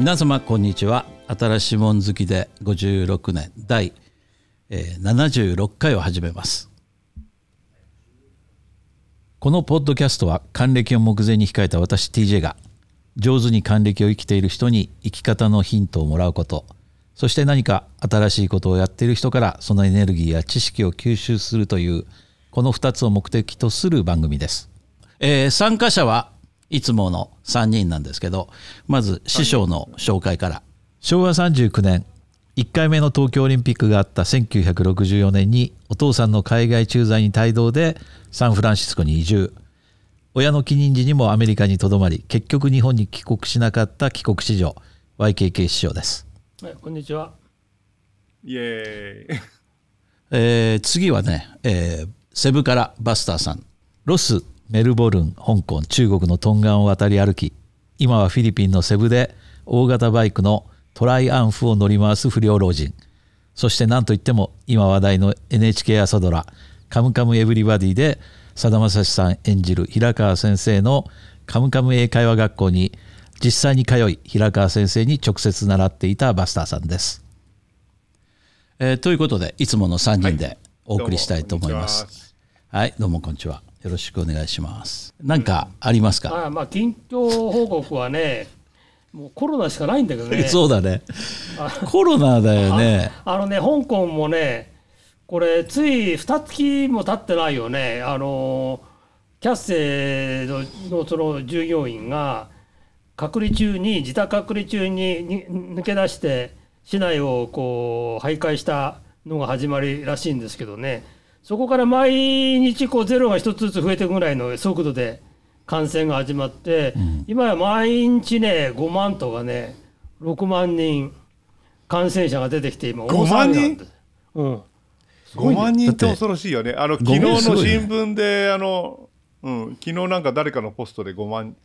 皆様こんにちは。新しいもん好きで56年第、76回を始めます。このポッドキャストは還暦を目前に控えた私 TJ が上手に還暦を生きている人に生き方のヒントをもらうことそして何か新しいことをやっている人からそのエネルギーや知識を吸収するというこの2つを目的とする番組です、えー、参加者はいつもの3人なんですけどまず師匠の紹介から。昭和39年1回目の東京オリンピックがあった1964年にお父さんの海外駐在に帯同でサンフランシスコに移住。親の帰任時にもアメリカにとどまり結局日本に帰国しなかった帰国子女 YKK 師匠です、はい、こんにちは。イエーイ、えー、次はね、えー、セブからバスターさん。ロスメルボルン香港中国のトンガンを渡り歩き今はフィリピンのセブで大型バイクのトライアンフを乗り回す不良老人そして何といっても今話題の NHK 朝ドラ「カムカムエヴリバディ」でさだまさしさん演じる平川先生のカムカム英会話学校に実際に通い平川先生に直接習っていたバスターさんです。えー、ということでいつもの3人でお送りしたいと思います。はい、どうもこんにちは。よろしくお願いします。何かありますか？あまあ近況報告はね、もうコロナしかないんだけどね。そうだね。コロナだよねあ。あのね香港もね、これつい二月も経ってないよね。あのキャッセののその従業員が隔離中に自宅隔離中に抜け出して市内をこう徘徊したのが始まりらしいんですけどね。そこから毎日こうゼロが一つずつ増えていくぐらいの速度で感染が始まって、うん、今や毎日ね5万とかね6万人感染者が出てきて今大騒ぎなんです。うん、5万人って恐ろしいよね。あの昨日の新聞であの、うん、昨日なんか誰かのポストで5万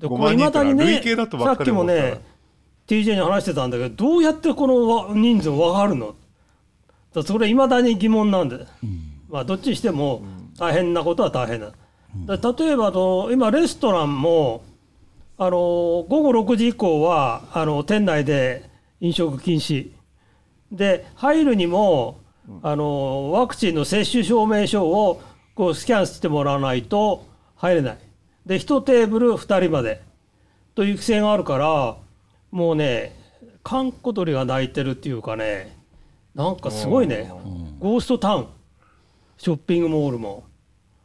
5万人って累計だとばっかりさっきもね TJ に話してたんだけどどうやってこの人数分かるの？それいまだに疑問なんで。うんまあ、どっちにしても大変なことは大変だ。例えばの今レストランもあの午後6時以降はあの店内で飲食禁止。で入るにもあのワクチンの接種証明書をこうスキャンしてもらわないと入れない。で1テーブル2人まで。という規制があるからもうね閑古鳥が鳴いてるっていうかねなんかすごいね。ゴーストタウンショッピングモールも。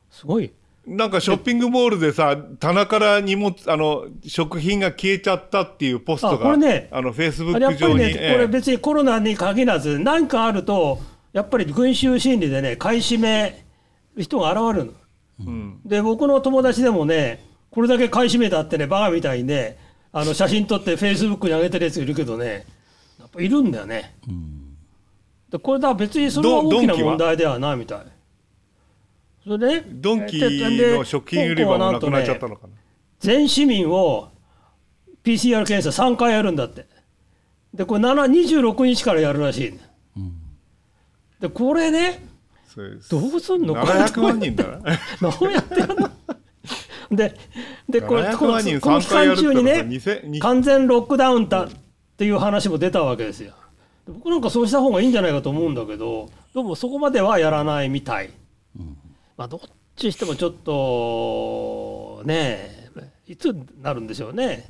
すごい。なんかショッピングモールでさ棚から荷物あの食品が消えちゃったっていうポストがこれね。あのフェイスブック上に、ね、これ別にコロナに限らず何かあるとやっぱり群衆心理でね買い占め人が現れるの、うん、で僕の友達でもねこれだけ買い占めたってねバカみたいにねあの写真撮ってフェイスブックに上げてるやついるけどねやっぱいるんだよね、うん、でこれだ別にそれは大きな問題ではないみたいそれでドンキの食品売り場もなくなっちゃったのかな、ね、全市民を PCR 検査3回やるんだって。でこれ26日からやるらしい、うん、でこれねどうすんの？700万人だな。どうやってやるの？ででこれこの期間中にね完全ロックダウンだっていう話も出たわけですよ。僕なんかそうした方がいいんじゃないかと思うんだけどどうもそこまではやらないみたいまあ、どっちしてもちょっとねいつになるんでしょうね。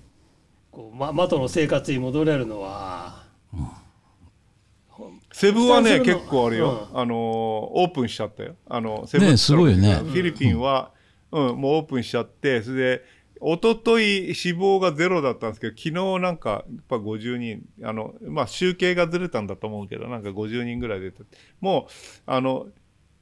こう、ま、元の生活に戻れるのは。セブはね結構あるよ、うん、あのオープンしちゃったよ。あのセブねすごいね。フィリピンは、うん、もうオープンしちゃってそれで一昨日死亡がゼロだったんですけど昨日なんかやっぱ50人あのまあ集計がずれたんだと思うけどなんか50人ぐらい出て。もうあの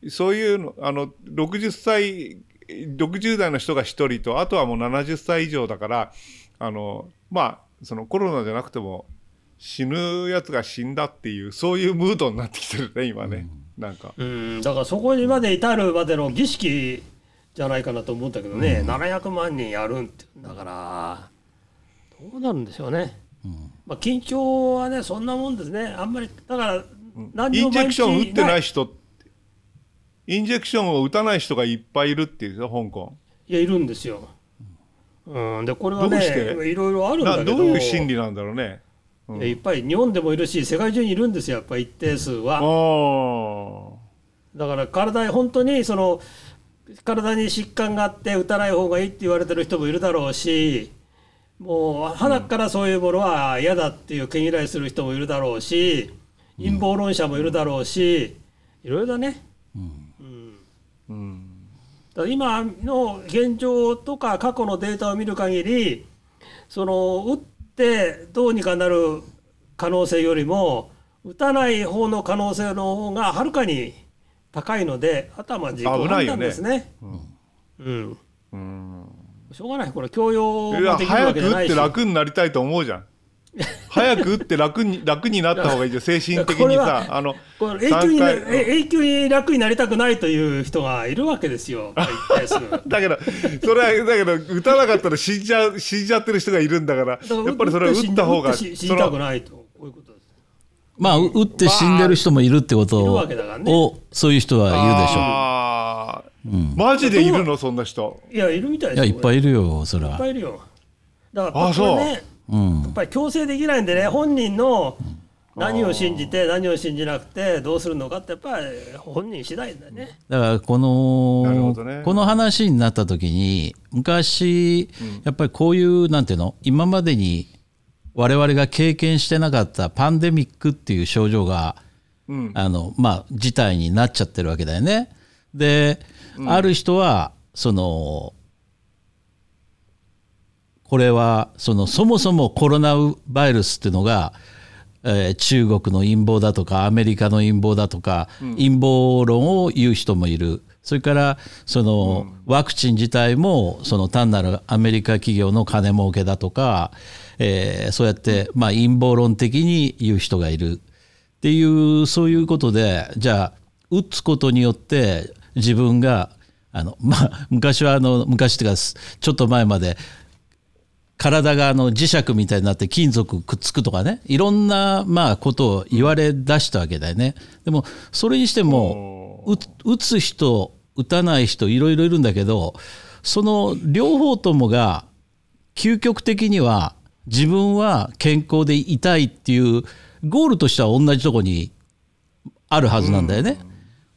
そういうのあの60歳60代の人が1人とあとはもう70歳以上だからあのまあそのコロナじゃなくても死ぬやつが死んだっていうそういうムードになってきてるね今ね、うん、なんか。うん。だからそこにまで至るまでの儀式じゃないかなと思ったけどね、うん、700万人やるんってだからどうなるんでしょうね、うん、まあ緊張はねそんなもんですね。あんまりだから何インジェクション打ってない人ってインジェクションを打たない人がいっぱいいるっていう香港。いやいるんですよ、うん、でこれはねいろいろあるんだけど。どういう心理なんだろうね。うん。いっぱい日本でもいるし世界中にいるんですよやっぱり一定数は。あだから体本当にその体に疾患があって打たない方がいいって言われてる人もいるだろうしもう鼻からそういうものは嫌だっていう毛嫌いする人もいるだろうし陰謀論者もいるだろうしいろいろだね。うん今の現状とか過去のデータを見る限りその打ってどうにかなる可能性よりも打たない方の可能性の方がはるかに高いのであとはまあ自己判断ですね。うん。うん。しょうがない。これ強要できるわ早く打っけじゃないし。て楽になりたいと思うじゃん早く打って楽に楽になった方がいいじゃん。精神的にさあのこれ永久に、永久に楽になりたくないという人がいるわけですよ。だけどそれはだけど打たなかったら死んじゃう死んじゃってる人がいるんだからやっぱりそれは打った方が死にたくないと。こういうことです。まあう打って死んでる人もいるってことを,、わけだからね。そういう人は言うでしょあー。マジでいるの？そんな人。いやいるみたいいですよやいっぱいいるよそれいっはぱいいるよ。だからあこれねうんやっぱり強制できないんでね本人の何を信じて何を信じなくてどうするのかってやっぱり本人次第だよね。だからこなるほの、どね。この話になった時に昔やっぱりこういうなんていうの今までに我々が経験してなかったパンデミックっていう症状がうん。あのまあ事態になっちゃってるわけだよね。で、ある人はそのこれはそのそもそもコロナウイルスっていうのが、えー中国の陰謀だとかアメリカの陰謀だとか、陰謀論を言う人もいる。それからその、ワクチン自体もその単なるアメリカ企業の金儲けだとか、えーそうやって、まあ、陰謀論的に言う人がいる。っていうそういうことでじゃあ打つことによって自分があの、まあ、昔はあの昔っていうかちょっと前まで体があの磁石みたいになって金属くっつくとかねいろんなまあことを言われ出したわけだよね。でもそれにしても打打つ人打たない人いろいろいるんだけどその両方ともが究極的には自分は健康でいたいっていうゴールとしては同じとこにあるはずなんだよね。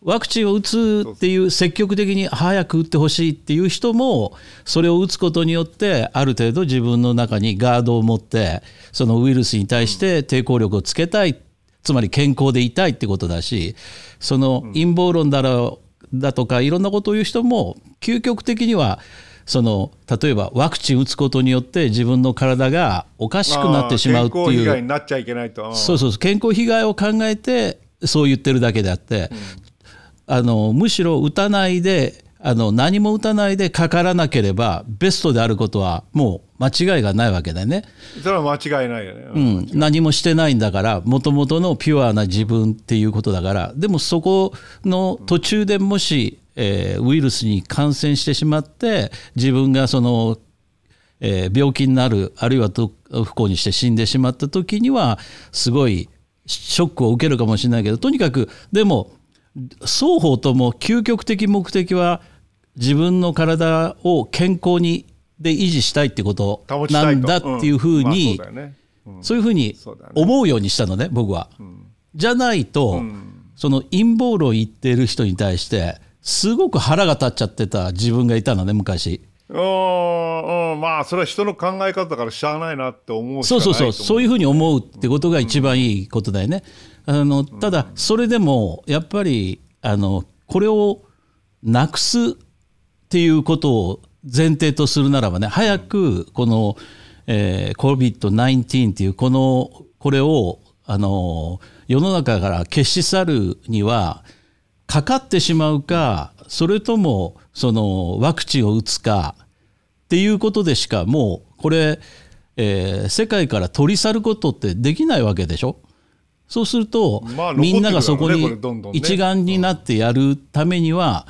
ワクチンを打つっていう積極的に早く打ってほしいっていう人もそれを打つことによってある程度自分の中にガードを持ってそのウイルスに対して抵抗力をつけたいつまり健康でいたいってことだしその陰謀論だろうだとかいろんなことを言う人も究極的にはその例えばワクチン打つことによって自分の体がおかしくなってしまうってあー健康被いう害になっちゃいけないと。そうそうそう健康被害を考えてそう言ってるだけであって、あのむしろ打たないであの何も打たないでかからなければベストであることはもう間違いがないわけだよね。それは間違いないよね、うん、何もしてないんだからもともとのピュアな自分っていうことだから。でもそこの途中でもし、えーウイルスに感染してしまって自分がその、えー病気になるあるいはと不幸にして死んでしまった時にはすごいショックを受けるかもしれないけどとにかくでも双方とも究極的目的は自分の体を健康にで維持したいってことないんとだっていうふうに、ん。まあそうだよね。うん。そういうふうに思うようにしたのね僕は。じゃないと、その陰謀論を言ってる人に対してすごく腹が立っちゃってた自分がいたのね昔。うん。うん。まあそれは人の考え方だからしゃあないなって思う。そうそうそう。そういうふうに思うってことが一番いいことだよね。あのただそれでもやっぱりあのこれをなくすっていうことを前提とするならばね早くこの、えー、COVID-19 っていうこのこれをあの世の中から消し去るにはかかってしまうかそれともそのワクチンを打つかっていうことでしかもうこれ、えー世界から取り去ることってできないわけでしょ？そうすると、まあみんながそこに一丸になってやるためには、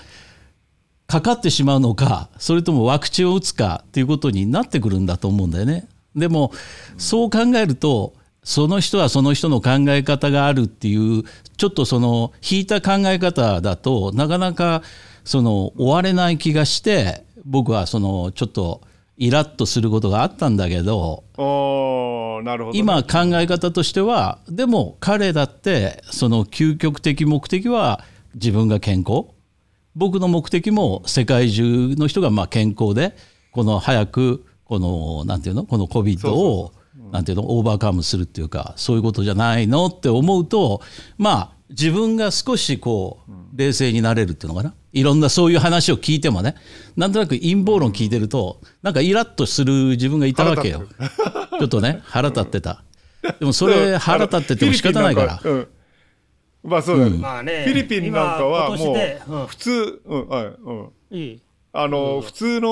かかってしまうのかそれともワクチンを打つかっていうことになってくるんだと思うんだよね。でもそう考えるとその人はその人の考え方があるっていうちょっとその引いた考え方だとなかなかその終われない気がして僕はそのちょっとイラッとすることがあったんだけどね、今考え方としてはでも彼だってその究極的目的は自分が健康。僕の目的も世界中の人がまあ健康でこの早くこのなんていうの？この COVID をなんていうの？オーバーカムするっていうかそういうことじゃないのって思うとまあ自分が少しこう冷静になれるっていうのかな？いろんなそういう話を聞いてもねなんとなく陰謀論聞いてるとなんかイラッとする自分がいたわけよ。ちょっとね腹立ってた。でもそれ腹立ってても仕方ないから。まあそうだね、まあね。フィリピンなんかは今もうん。う普通、うんはいうん、いい。あの、普通の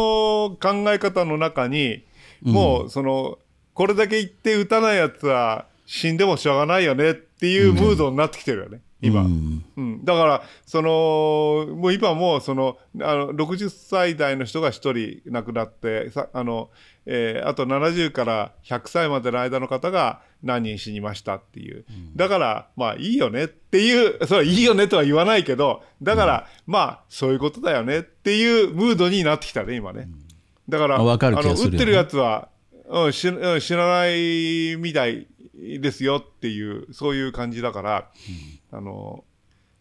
考え方の中に、もうそのこれだけ言って打たないやつは死んでもしょうがないよねっていうムードになってきてるよね、今、うん。うん、だからそのもう今もうそのあの60歳代の人が1人亡くなってさあの、えーあと70から100歳までの間の方が何人死にましたっていう、だからまあいいよねっていうそれはいいよねとは言わないけどだから、まあそういうことだよねっていうムードになってきたね今ね。だからあの打ってるやつは、うん、しうん知らないみたいですよっていうそういう感じだから、あの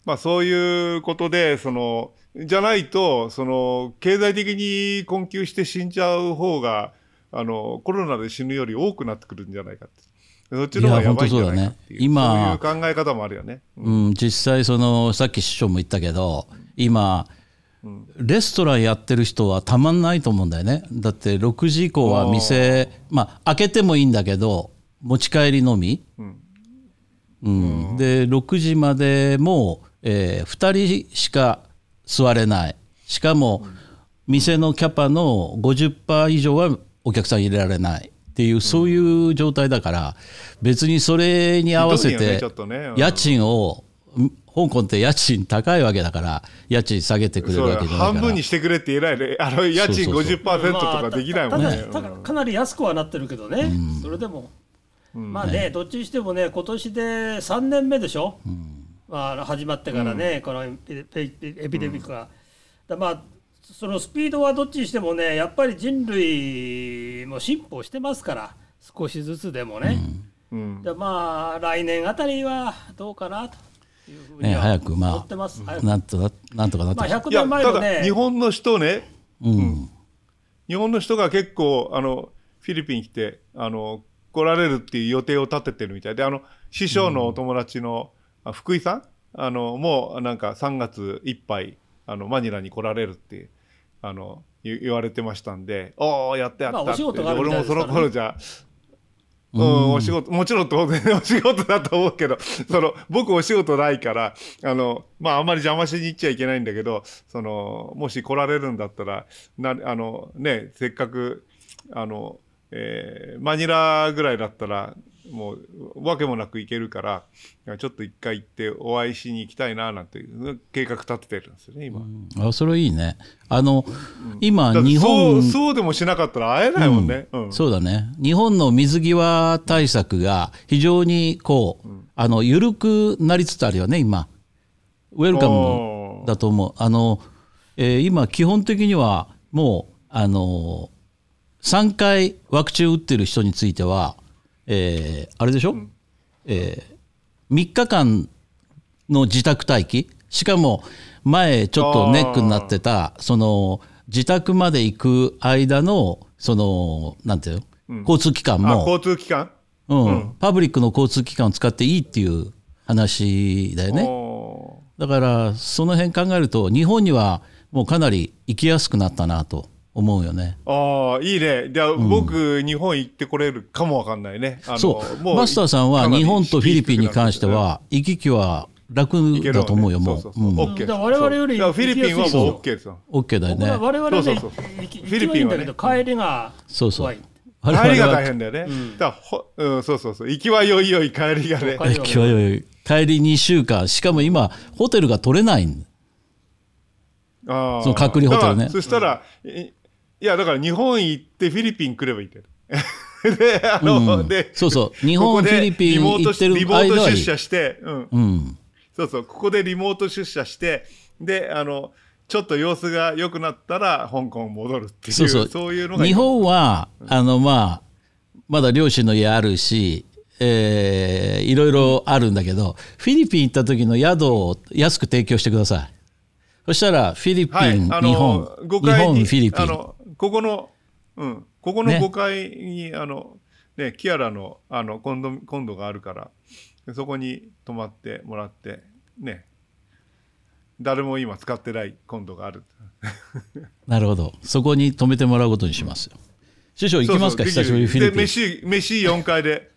まあ、そういうことでそのじゃないとその経済的に困窮して死んじゃう方があのコロナで死ぬより多くなってくるんじゃないかって。そっちの方がやばいんじゃないかっていういや本当そういう考え方もあるよね。うん、実際そのさっき師匠も言ったけど今レストランやってる人はたまんないと思うんだよね。だって6時以降は店まあ開けてもいいんだけど持ち帰りのみ、うん。で6時までも、え2人しか座れない。しかも店のキャパの50%以上はお客さん入れられない。っていうそういう状態だから別にそれに合わせて家賃をん香港って家賃高いわけだから家賃下げてくれるわけじゃないから。半分にしてくれって言えないね。あの家賃そうそうそう。50%とかできないもんね。たただただかなり安くはなってるけどね、それでも、まあね、どっちにしてもね、今年で3年目でしょ、まあ、始まってからね、このエピデミックが。だまあそのスピードはどっちにしてもね、やっぱり人類も進歩してますから、少しずつでもね。うん。でまあ、来年あたりはどうかなとねは早くまあ思ってます。早く。なんとかなんとかなって。まあ、100いや年前ただのね、日本の人ねうん。日本の人が結構あのフィリピン来てあの来られるっていう予定を立ててるみたい。であの師匠のお友達の、あ福井さん？あのもうなんか3月いっぱいあのマニラに来られるってあの言言われてましたんでおおやったやったって、まあお仕事があるみ俺もそたいですからね。の頃じゃうん、お仕事もちろん当然 お仕事だと思うけどその僕お仕事ないからあのまああんまり邪魔しに行っちゃいけないんだけどそのもし来られるんだったらなあのねせっかくあの、えーマニラぐらいだったらもうわけもなく行けるからちょっと一回行ってお会いしに行きたいななんていう計画立ててるんですよね今。あそれいいね。あの、今だって日そ本。うそうでもしなかったら会えないもんね。うん。そうだね。日本の水際対策が非常にこう、あの緩くなりつつあるよね今。ウェルカムだと思う。あの、えー今基本的にはもうあの3回ワクチン打ってる人については、えーあれでしょ、え3日間の自宅待機？しかも前ちょっとネックになってたその自宅まで行く間のそのなんていうの、交通機関あも、交通機関？うん。パブリックの交通機関を使っていいっていう話だよね。おだからその辺考えると日本にはもうかなり行きやすくなったなと思うよね。ーああいいね。じゃあ、僕日本行ってこれるかもわかんないね。そう。もバスターさんは日本とフィリピンに関しては行き来は楽だと思うよもう。我々よりフィリピンはもう OK ですよ。OK だよね。我々ねそうそうそう。行きフィリピンだけど帰りがそうそう。帰りが大は変だよね、だからほうんそうそうそう。行きはよいよい帰りがね。行きはよい。帰り2週間。しかも今ホテルが取れない。んあー。その隔離ホテルね。だからそしたら、いいやだから日本行ってフィリピン来ればいいんだよであの、うん。でそうそう。日本フィリピンリモート行ってるリモート出社して、うん、うん。そうそう。ここでリモート出社してであのちょっと様子が良くなったら香港戻るっていうそうそう。いうのが日本はあのまあまだ漁師の家あるし、えーいろいろあるんだけどフィリピン行った時の宿を安く提供してください。そしたらフィリピン、はい、日本5日本フィリピンここの、うん、ここのね。5階に、あのねキアラのあのコンドコンドがあるからそこに泊まってもらってね。誰も今使ってないコンドがある。なるほど。そこに泊めてもらうことにしますよ。師匠行きますか？久しぶりにフィリピン。で飯飯4階で。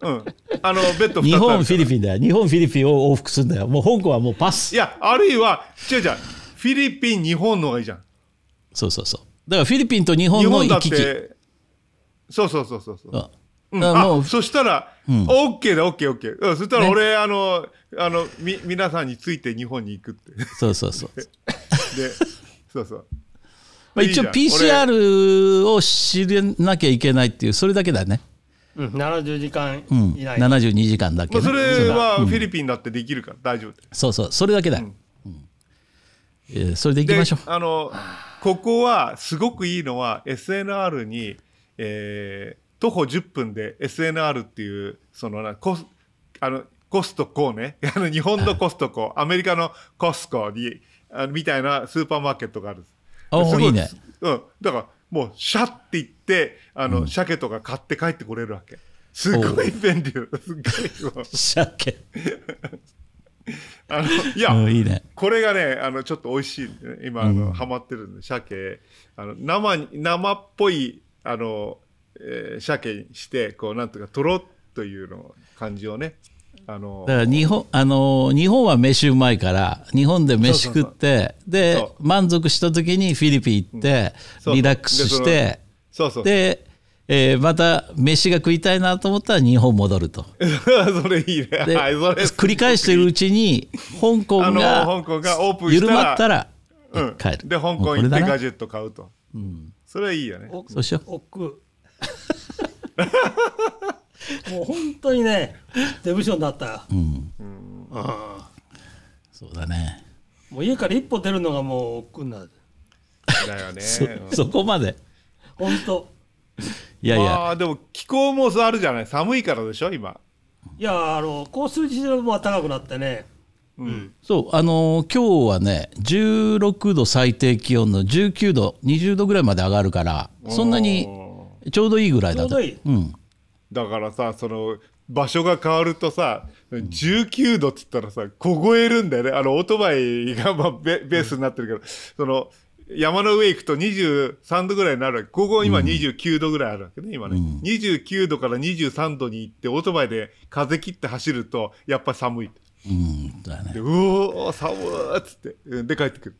うん。あのベッド2つある日本フィリピンだよ。日本フィリピンを往復するんだよ。もう香港はもうパス。いやあるいは違う違う。フィリピン日本の方がいいじゃん。そうそうそうだからフィリピンと日本日本だっの行き来。てそうそうそうそうそう。あうん。もうあそしたら、オッケーだオッケーオッケー、うん、そしたら俺、あのあのみ皆さんについて日本に行くって。そうそうそうでそうそう。まあ、一応 PCR を知らなきゃいけないっていうそれだけだね、うん、70時間うん、以内、72時間だけ、ね。まあ、それはフィリピンだってできるから大丈夫そうそうそれだけだ、うん。えーそれでいきでましょう。あのここはすごくいいのは SNR に、えー徒歩10分で SNR っていうそのなコスあのコストコね。あの日本のコストコ。アメリカのコスコにあみたいなスーパーマーケットがあるす。ごいいね。うん、だからもうシャッて行ってあの、鮭とか買って帰ってこれるわけ。すごい便利すごい鮭 あのいや、うんいいね。これがねあのちょっと美味しいね。今あの、ハマってるんで鮭。あの生に生っぽいあの、えー鮭にしてこうなんとかとろっというの感じをね。あのだから日本あのー日本は飯うまいから日本で飯食ってで満足した時にフィリピン行って、そうリラックスしてそうそう。で、えーまた飯が食いたいなと思ったら日本戻ると。それいいね。ではいそれ。繰り返してるうちに香港が香港がオープンした緩らまったらうん、帰る。で香も港行ってガジェット買うと、それはいいよね。おそうしよう。奥 もう本当にね出不精になった。よ、うん、うん。そうだね。もう家から一歩出るのがもう億劫になる。だよね。そ こまで。本当いやいや、まあでも気候もあるじゃない？寒いからでしょ今。いやあの高数字も高くなってね。うん、そう、あのー今日はね、16度最低気温の19度、20度ぐらいまで上がるから、そんなにちょうどいいぐらいだと。ちょうどいい。うん。だからさその場所が変わるとさ19度っつったらさ凍えるんだよね。あのオートバイがまあベベースになってるけど、その山の上行くと23度ぐらいになるわけ。ここ今29度ぐらいあるわけね今ね、29度から23度に行ってオートバイで風切って走るとやっぱ寒い。うん、だね。で。うおー寒ーっつって。うんで帰ってくる